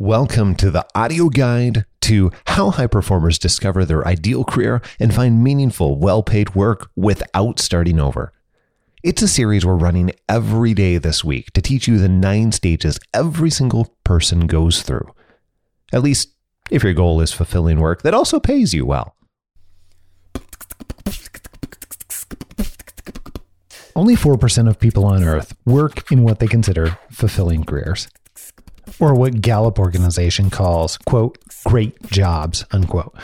Welcome to the audio guide to how high performers discover their ideal career and find meaningful, well paid work without starting over. It's a series we're running every day this week to teach you the nine stages every single person goes through. At least if your goal is fulfilling work that also pays you well. Only 4% of people on Earth work in what they consider fulfilling careers or what Gallup organization calls, quote, great jobs, unquote.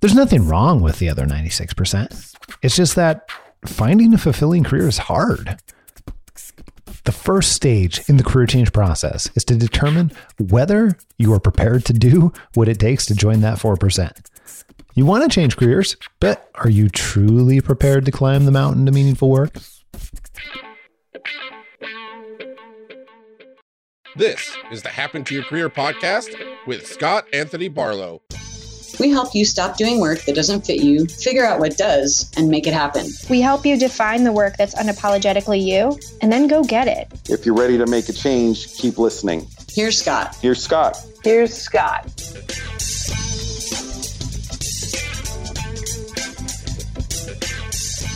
There's nothing wrong with the other 96%. It's just that finding a fulfilling career is hard. The first stage in the career change process is to determine whether you are prepared to do what it takes to join that 4%. You want to change careers, but are you truly prepared to climb the mountain to meaningful work? This is the Happen to Your Career podcast with Scott Anthony Barlow. We help you stop doing work that doesn't fit you, figure out what does, and make it happen. We help you define the work that's unapologetically you, and then go get it. If you're ready to make a change, keep listening. Here's Scott. Here's Scott. Here's Scott.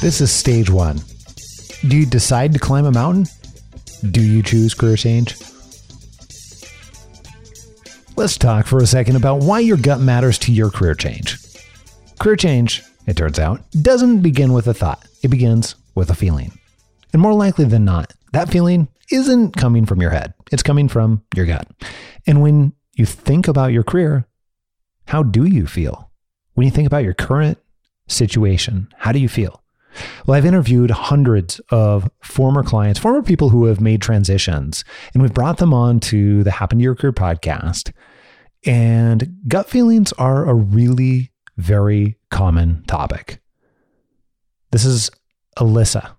This is stage one. Do you decide to climb a mountain? Do you choose career change? Let's talk for a second about why your gut matters to your career change. Career change, it turns out, doesn't begin with a thought, it begins with a feeling. And more likely than not, that feeling isn't coming from your head, it's coming from your gut. And when you think about your career, how do you feel? When you think about your current situation, how do you feel? Well, I've interviewed hundreds of former clients, former people who have made transitions, and we've brought them on to the Happen to Your Career podcast. And gut feelings are a really very common topic. This is Alyssa.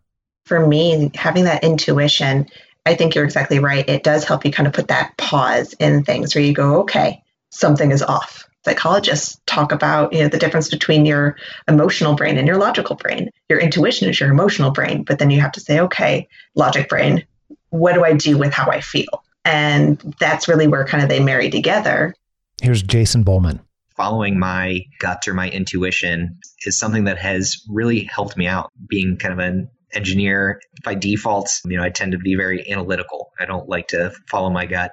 For me, having that intuition, I think you're exactly right. It does help you kind of put that pause in things where you go, okay, something is off psychologists talk about you know the difference between your emotional brain and your logical brain. Your intuition is your emotional brain but then you have to say okay logic brain what do i do with how i feel? And that's really where kind of they marry together. Here's jason bowman. Following my gut or my intuition is something that has really helped me out. Being kind of an engineer by default you know i tend to be very analytical. I don't like to follow my gut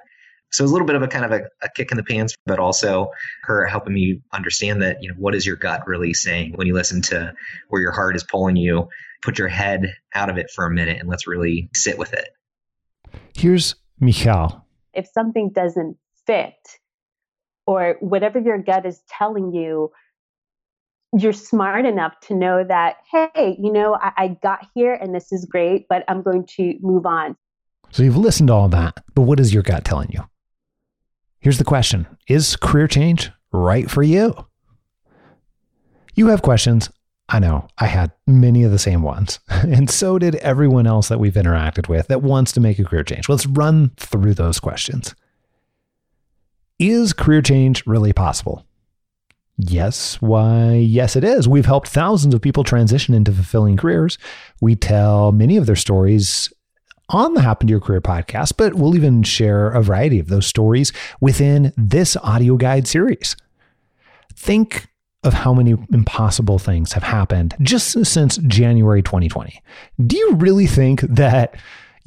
so it was a little bit of a kind of a, a, kick in the pants, but also her helping me understand that, you know, what is your gut really saying when you listen to where your heart is pulling you, put your head out of it for a minute and let's really sit with it. Here's Michal. If something doesn't fit or whatever your gut is telling you, you're smart enough to know that, hey, you know, I, I got here and this is great, but I'm going to move on. So you've listened to all that, but what is your gut telling you? Here's the question Is career change right for you? You have questions. I know I had many of the same ones, and so did everyone else that we've interacted with that wants to make a career change. Let's run through those questions. Is career change really possible? Yes. Why, yes, it is. We've helped thousands of people transition into fulfilling careers. We tell many of their stories on the Happen to Your Career podcast, but we'll even share a variety of those stories within this audio guide series. Think of how many impossible things have happened just since January 2020. Do you really think that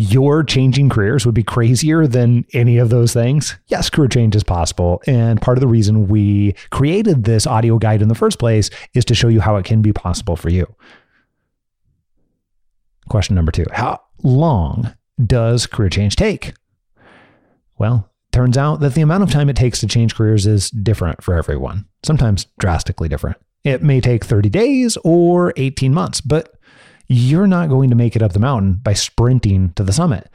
your changing careers would be crazier than any of those things? Yes, career change is possible. And part of the reason we created this audio guide in the first place is to show you how it can be possible for you. Question number two How long does career change take? Well, turns out that the amount of time it takes to change careers is different for everyone, sometimes drastically different. It may take 30 days or 18 months, but you're not going to make it up the mountain by sprinting to the summit.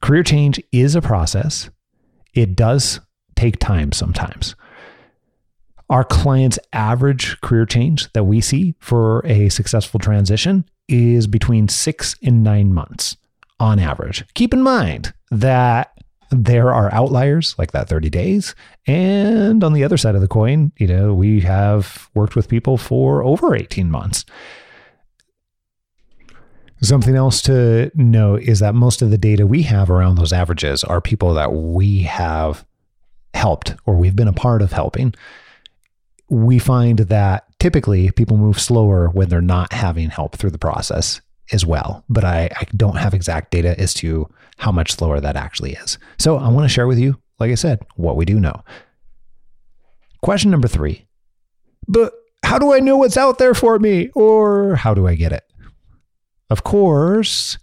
Career change is a process. It does take time sometimes. Our clients' average career change that we see for a successful transition is between six and nine months on average. Keep in mind that there are outliers like that 30 days. And on the other side of the coin, you know, we have worked with people for over 18 months. Something else to know is that most of the data we have around those averages are people that we have helped or we've been a part of helping, we find that typically people move slower when they're not having help through the process as well. But I, I don't have exact data as to how much slower that actually is. So I want to share with you, like I said, what we do know. Question number three. But how do I know what's out there for me? Or how do I get it? Of course,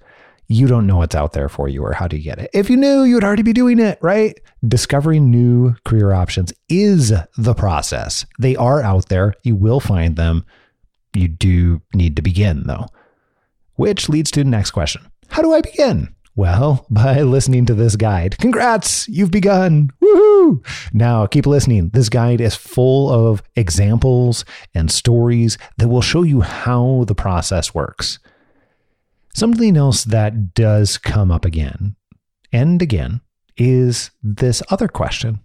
you don't know what's out there for you or how to get it. If you knew, you'd already be doing it, right? Discovering new career options is the process. They are out there. You will find them. You do need to begin, though. Which leads to the next question How do I begin? Well, by listening to this guide. Congrats, you've begun. Woohoo! Now keep listening. This guide is full of examples and stories that will show you how the process works. Something else that does come up again and again is this other question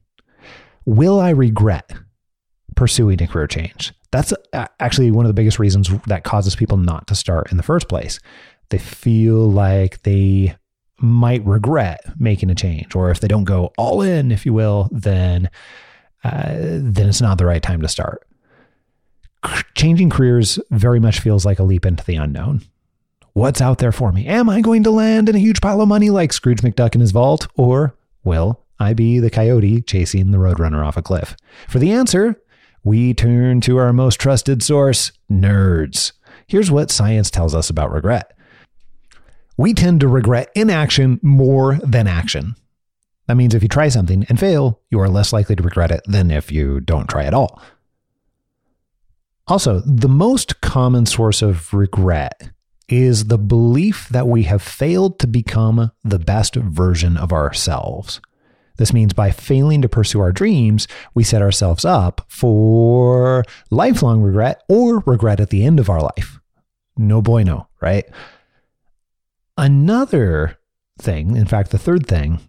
Will I regret pursuing a career change? That's actually one of the biggest reasons that causes people not to start in the first place. They feel like they might regret making a change, or if they don't go all in, if you will, then uh, then it's not the right time to start. Changing careers very much feels like a leap into the unknown. What's out there for me? Am I going to land in a huge pile of money like Scrooge McDuck in his vault? Or will I be the coyote chasing the roadrunner off a cliff? For the answer, we turn to our most trusted source, nerds. Here's what science tells us about regret. We tend to regret inaction more than action. That means if you try something and fail, you are less likely to regret it than if you don't try at all. Also, the most common source of regret is the belief that we have failed to become the best version of ourselves. This means by failing to pursue our dreams, we set ourselves up for lifelong regret or regret at the end of our life. No bueno, right? Another thing, in fact, the third thing,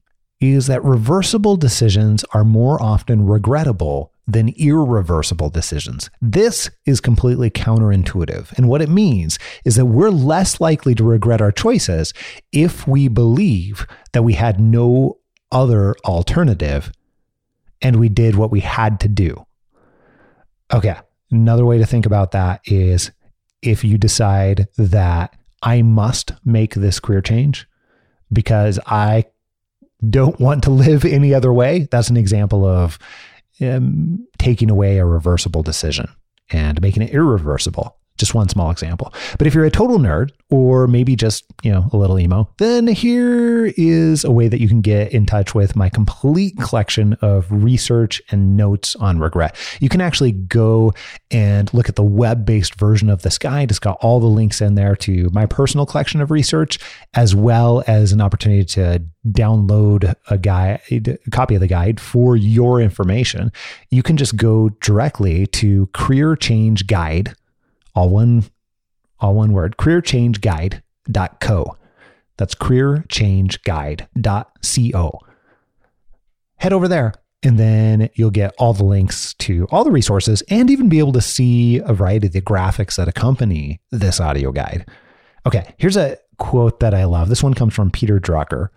is that reversible decisions are more often regrettable than irreversible decisions. This is completely counterintuitive. And what it means is that we're less likely to regret our choices if we believe that we had no other alternative and we did what we had to do. Okay. Another way to think about that is if you decide that I must make this career change because I don't want to live any other way, that's an example of um, taking away a reversible decision and making it irreversible. Just one small example. But if you're a total nerd or maybe just, you know, a little emo, then here is a way that you can get in touch with my complete collection of research and notes on regret. You can actually go and look at the web-based version of this guide. It's got all the links in there to my personal collection of research as well as an opportunity to download a guide a copy of the guide for your information. You can just go directly to career change guide all one all one word careerchangeguide.co that's careerchangeguide.co head over there and then you'll get all the links to all the resources and even be able to see a variety of the graphics that accompany this audio guide. Okay here's a quote that i love. This one comes from peter drucker.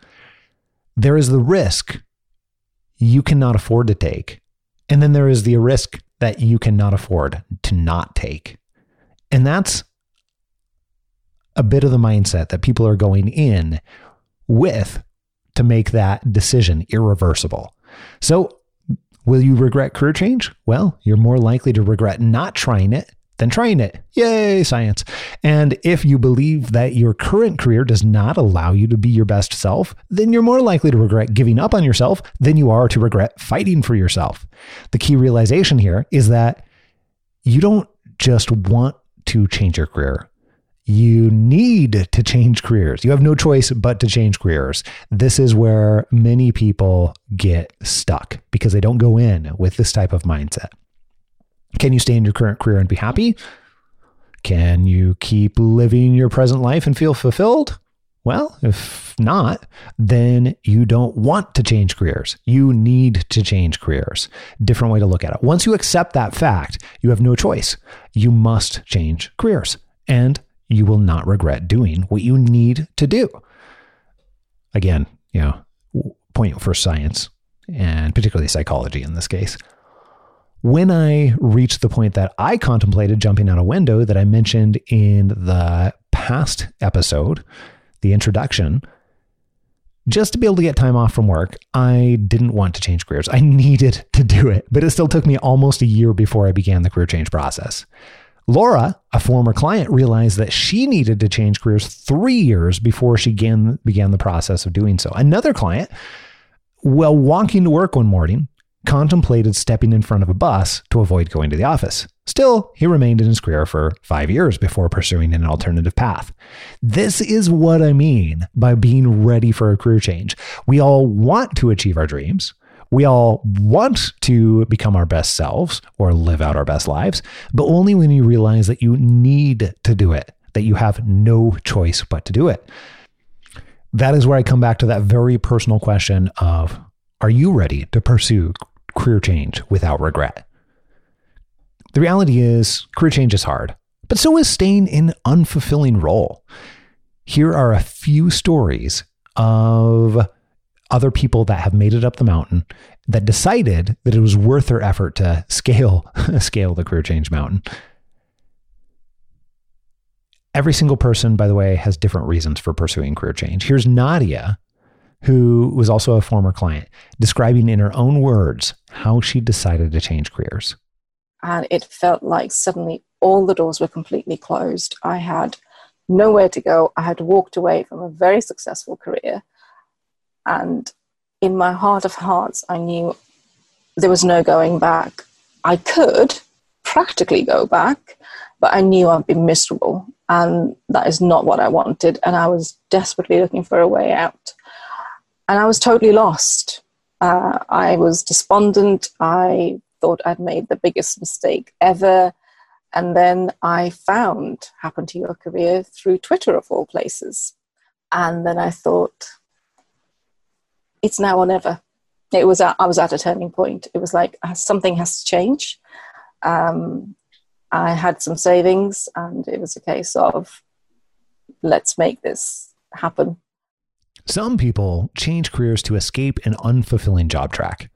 There is the risk you cannot afford to take and then there is the risk that you cannot afford to not take and that's a bit of the mindset that people are going in with to make that decision irreversible. So, will you regret career change? Well, you're more likely to regret not trying it than trying it. Yay, science. And if you believe that your current career does not allow you to be your best self, then you're more likely to regret giving up on yourself than you are to regret fighting for yourself. The key realization here is that you don't just want to change your career. You need to change careers. You have no choice but to change careers. This is where many people get stuck because they don't go in with this type of mindset. Can you stay in your current career and be happy? Can you keep living your present life and feel fulfilled? Well, if not, then you don't want to change careers. You need to change careers. Different way to look at it. Once you accept that fact, you have no choice. You must change careers and you will not regret doing what you need to do. Again, you know, point for science and particularly psychology in this case. When I reached the point that I contemplated jumping out a window that I mentioned in the past episode, the introduction, just to be able to get time off from work, I didn't want to change careers. I needed to do it, but it still took me almost a year before I began the career change process. Laura, a former client, realized that she needed to change careers three years before she began, began the process of doing so. Another client, while walking to work one morning, contemplated stepping in front of a bus to avoid going to the office. Still, he remained in his career for five years before pursuing an alternative path. This is what I mean by being ready for a career change. We all want to achieve our dreams. We all want to become our best selves or live out our best lives, but only when you realize that you need to do it, that you have no choice but to do it. That is where I come back to that very personal question of are you ready to pursue career change without regret? The reality is, career change is hard, but so is staying in an unfulfilling role. Here are a few stories of other people that have made it up the mountain that decided that it was worth their effort to scale scale the career change mountain. Every single person, by the way, has different reasons for pursuing career change. Here's Nadia, who was also a former client, describing in her own words how she decided to change careers. And it felt like suddenly all the doors were completely closed. I had nowhere to go. I had walked away from a very successful career and in my heart of hearts, I knew there was no going back. I could practically go back, but I knew I'd be miserable. And that is not what I wanted. And I was desperately looking for a way out. And I was totally lost. Uh, I was despondent. I thought I'd made the biggest mistake ever. And then I found Happen to Your Career through Twitter, of all places. And then I thought, it's now or never. It was at, I was at a turning point. It was like uh, something has to change. Um, I had some savings, and it was a case of let's make this happen. Some people change careers to escape an unfulfilling job track.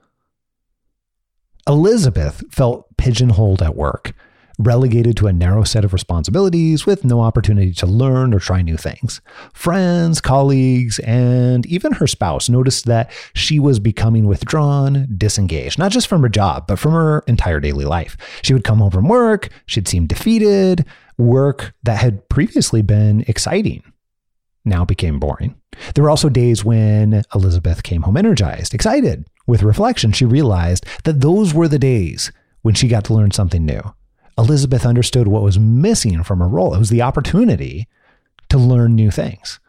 Elizabeth felt pigeonholed at work relegated to a narrow set of responsibilities with no opportunity to learn or try new things. Friends, colleagues, and even her spouse noticed that she was becoming withdrawn, disengaged, not just from her job, but from her entire daily life. She would come home from work, she'd seem defeated, work that had previously been exciting now became boring. There were also days when Elizabeth came home energized, excited. With reflection, she realized that those were the days when she got to learn something new. Elizabeth understood what was missing from her role. It was the opportunity to learn new things,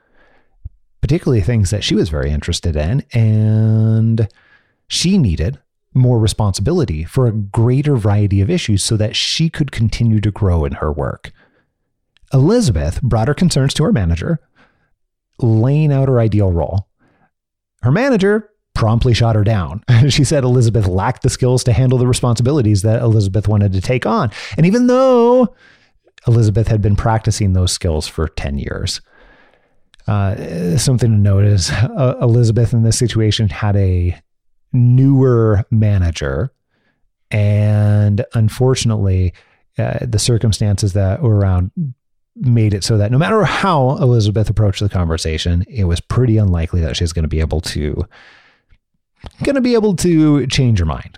particularly things that she was very interested in. And she needed more responsibility for a greater variety of issues so that she could continue to grow in her work. Elizabeth brought her concerns to her manager, laying out her ideal role. Her manager promptly shot her down. she said Elizabeth lacked the skills to handle the responsibilities that Elizabeth wanted to take on. And even though Elizabeth had been practicing those skills for 10 years, uh, something to note is uh, Elizabeth in this situation had a newer manager. And unfortunately, uh, the circumstances that were around made it so that no matter how Elizabeth approached the conversation, it was pretty unlikely that she was going to be able to going to be able to change her mind.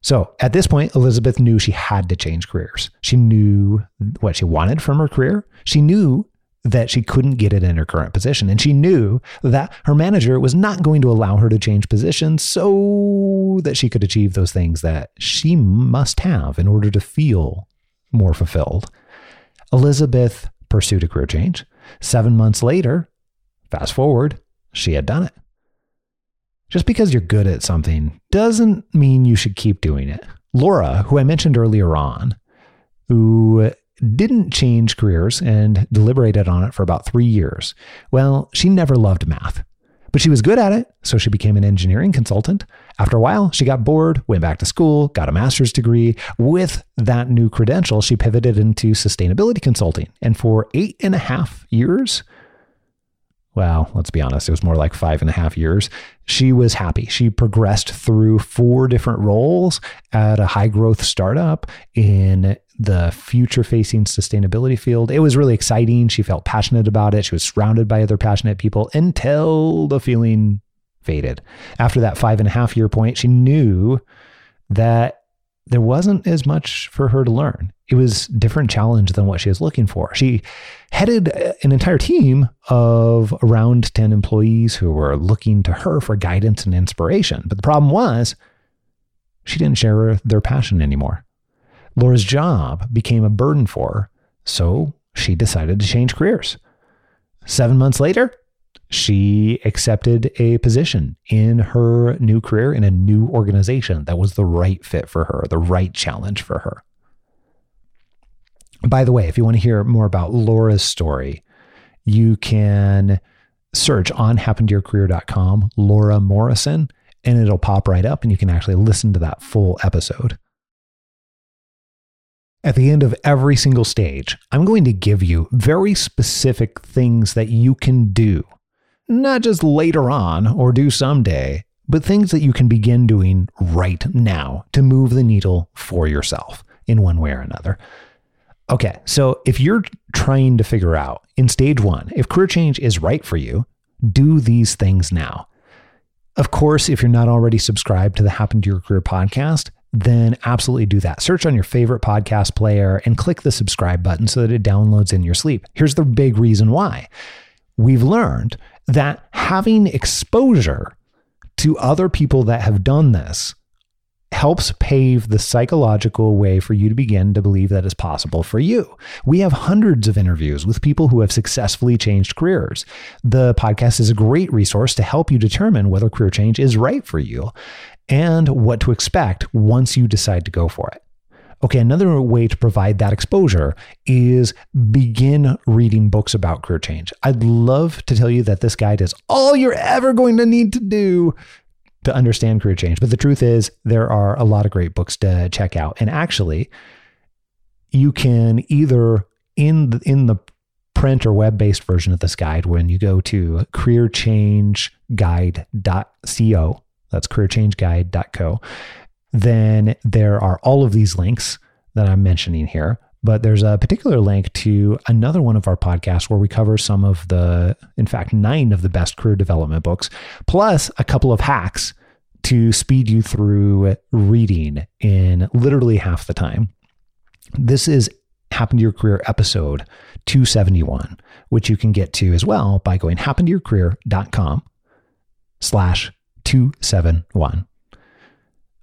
So at this point, Elizabeth knew she had to change careers. She knew what she wanted from her career. She knew that she couldn't get it in her current position. And she knew that her manager was not going to allow her to change positions so that she could achieve those things that she must have in order to feel more fulfilled. Elizabeth pursued a career change. Seven months later, fast forward, she had done it. Just because you're good at something doesn't mean you should keep doing it. Laura, who I mentioned earlier on, who didn't change careers and deliberated on it for about three years. Well, she never loved math, but she was good at it, so she became an engineering consultant. After a while, she got bored, went back to school, got a master's degree. With that new credential, she pivoted into sustainability consulting. And for eight and a half years, well, let's be honest, it was more like five and a half years. She was happy. She progressed through four different roles at a high growth startup in the future facing sustainability field. It was really exciting. She felt passionate about it. She was surrounded by other passionate people until the feeling faded. After that five and a half year point, she knew that there wasn't as much for her to learn. It was a different challenge than what she was looking for. She headed uh, an entire team of around 10 employees who were looking to her for guidance and inspiration. But the problem was she didn't share their passion anymore. Laura's job became a burden for her, so she decided to change careers. Seven months later, she accepted a position in her new career in a new organization that was the right fit for her, the right challenge for her. By the way, if you want to hear more about Laura's story, you can search on happentoyourcareer.com Laura Morrison and it'll pop right up and you can actually listen to that full episode. At the end of every single stage, I'm going to give you very specific things that you can do not just later on or do someday, but things that you can begin doing right now to move the needle for yourself in one way or another. Okay, so if you're trying to figure out in stage one if career change is right for you, do these things now. Of course, if you're not already subscribed to the Happen to Your Career podcast, then absolutely do that. Search on your favorite podcast player and click the subscribe button so that it downloads in your sleep. Here's the big reason why. We've learned that having exposure to other people that have done this helps pave the psychological way for you to begin to believe that it's possible for you. We have hundreds of interviews with people who have successfully changed careers. The podcast is a great resource to help you determine whether career change is right for you and what to expect once you decide to go for it. Okay, another way to provide that exposure is begin reading books about career change. I'd love to tell you that this guide is all you're ever going to need to do to understand career change. But the truth is, there are a lot of great books to check out. And actually, you can either in the, in the print or web-based version of this guide when you go to careerchangeguide.co that's careerchangeguide.co then there are all of these links that I'm mentioning here. But there's a particular link to another one of our podcasts where we cover some of the, in fact, nine of the best career development books, plus a couple of hacks to speed you through reading in literally half the time. This is Happen to Your Career episode 271, which you can get to as well by going happentoyourcareer.com slash 271.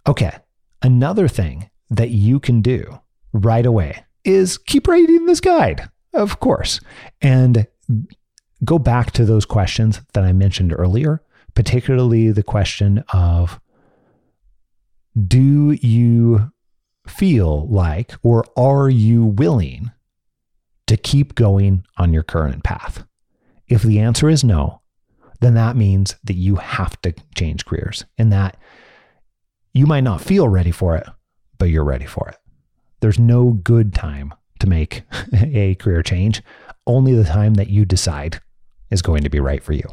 Okay. Another thing that you can do right away is keep reading this guide, of course, and go back to those questions that I mentioned earlier, particularly the question of do you feel like or are you willing to keep going on your current path? If the answer is no, then that means that you have to change careers and that you might not feel ready for it, but you're ready for it. There's no good time to make a career change, only the time that you decide is going to be right for you.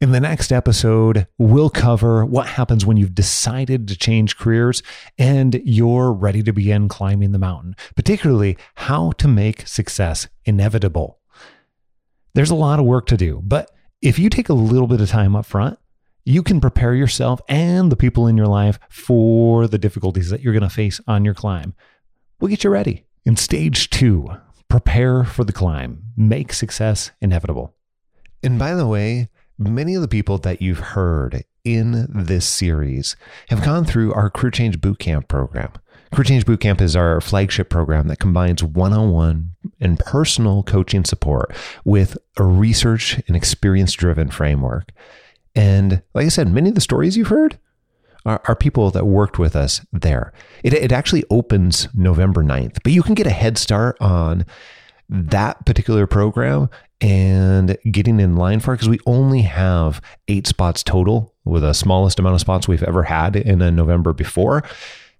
In the next episode, we'll cover what happens when you've decided to change careers and you're ready to begin climbing the mountain, particularly how to make success inevitable. There's a lot of work to do, but if you take a little bit of time up front, you can prepare yourself and the people in your life for the difficulties that you're going to face on your climb. We'll get you ready. In stage two, prepare for the climb, make success inevitable. And by the way, many of the people that you've heard in this series have gone through our Career Change Bootcamp program. Career Change Bootcamp is our flagship program that combines one on one and personal coaching support with a research and experience driven framework. And like I said, many of the stories you've heard are, are people that worked with us there. It, it actually opens November 9th, but you can get a head start on that particular program and getting in line for it because we only have eight spots total with the smallest amount of spots we've ever had in a November before.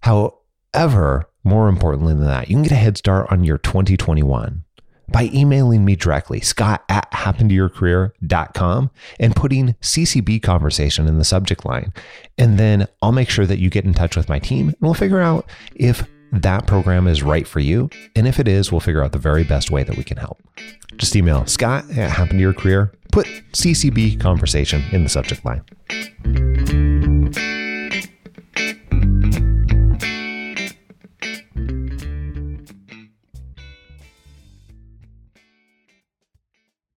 However, more importantly than that, you can get a head start on your 2021 by emailing me directly, scott at happentoyourcareer.com, and putting CCB conversation in the subject line. And then I'll make sure that you get in touch with my team and we'll figure out if that program is right for you. And if it is, we'll figure out the very best way that we can help. Just email scott at happentoyourcareer, put CCB conversation in the subject line.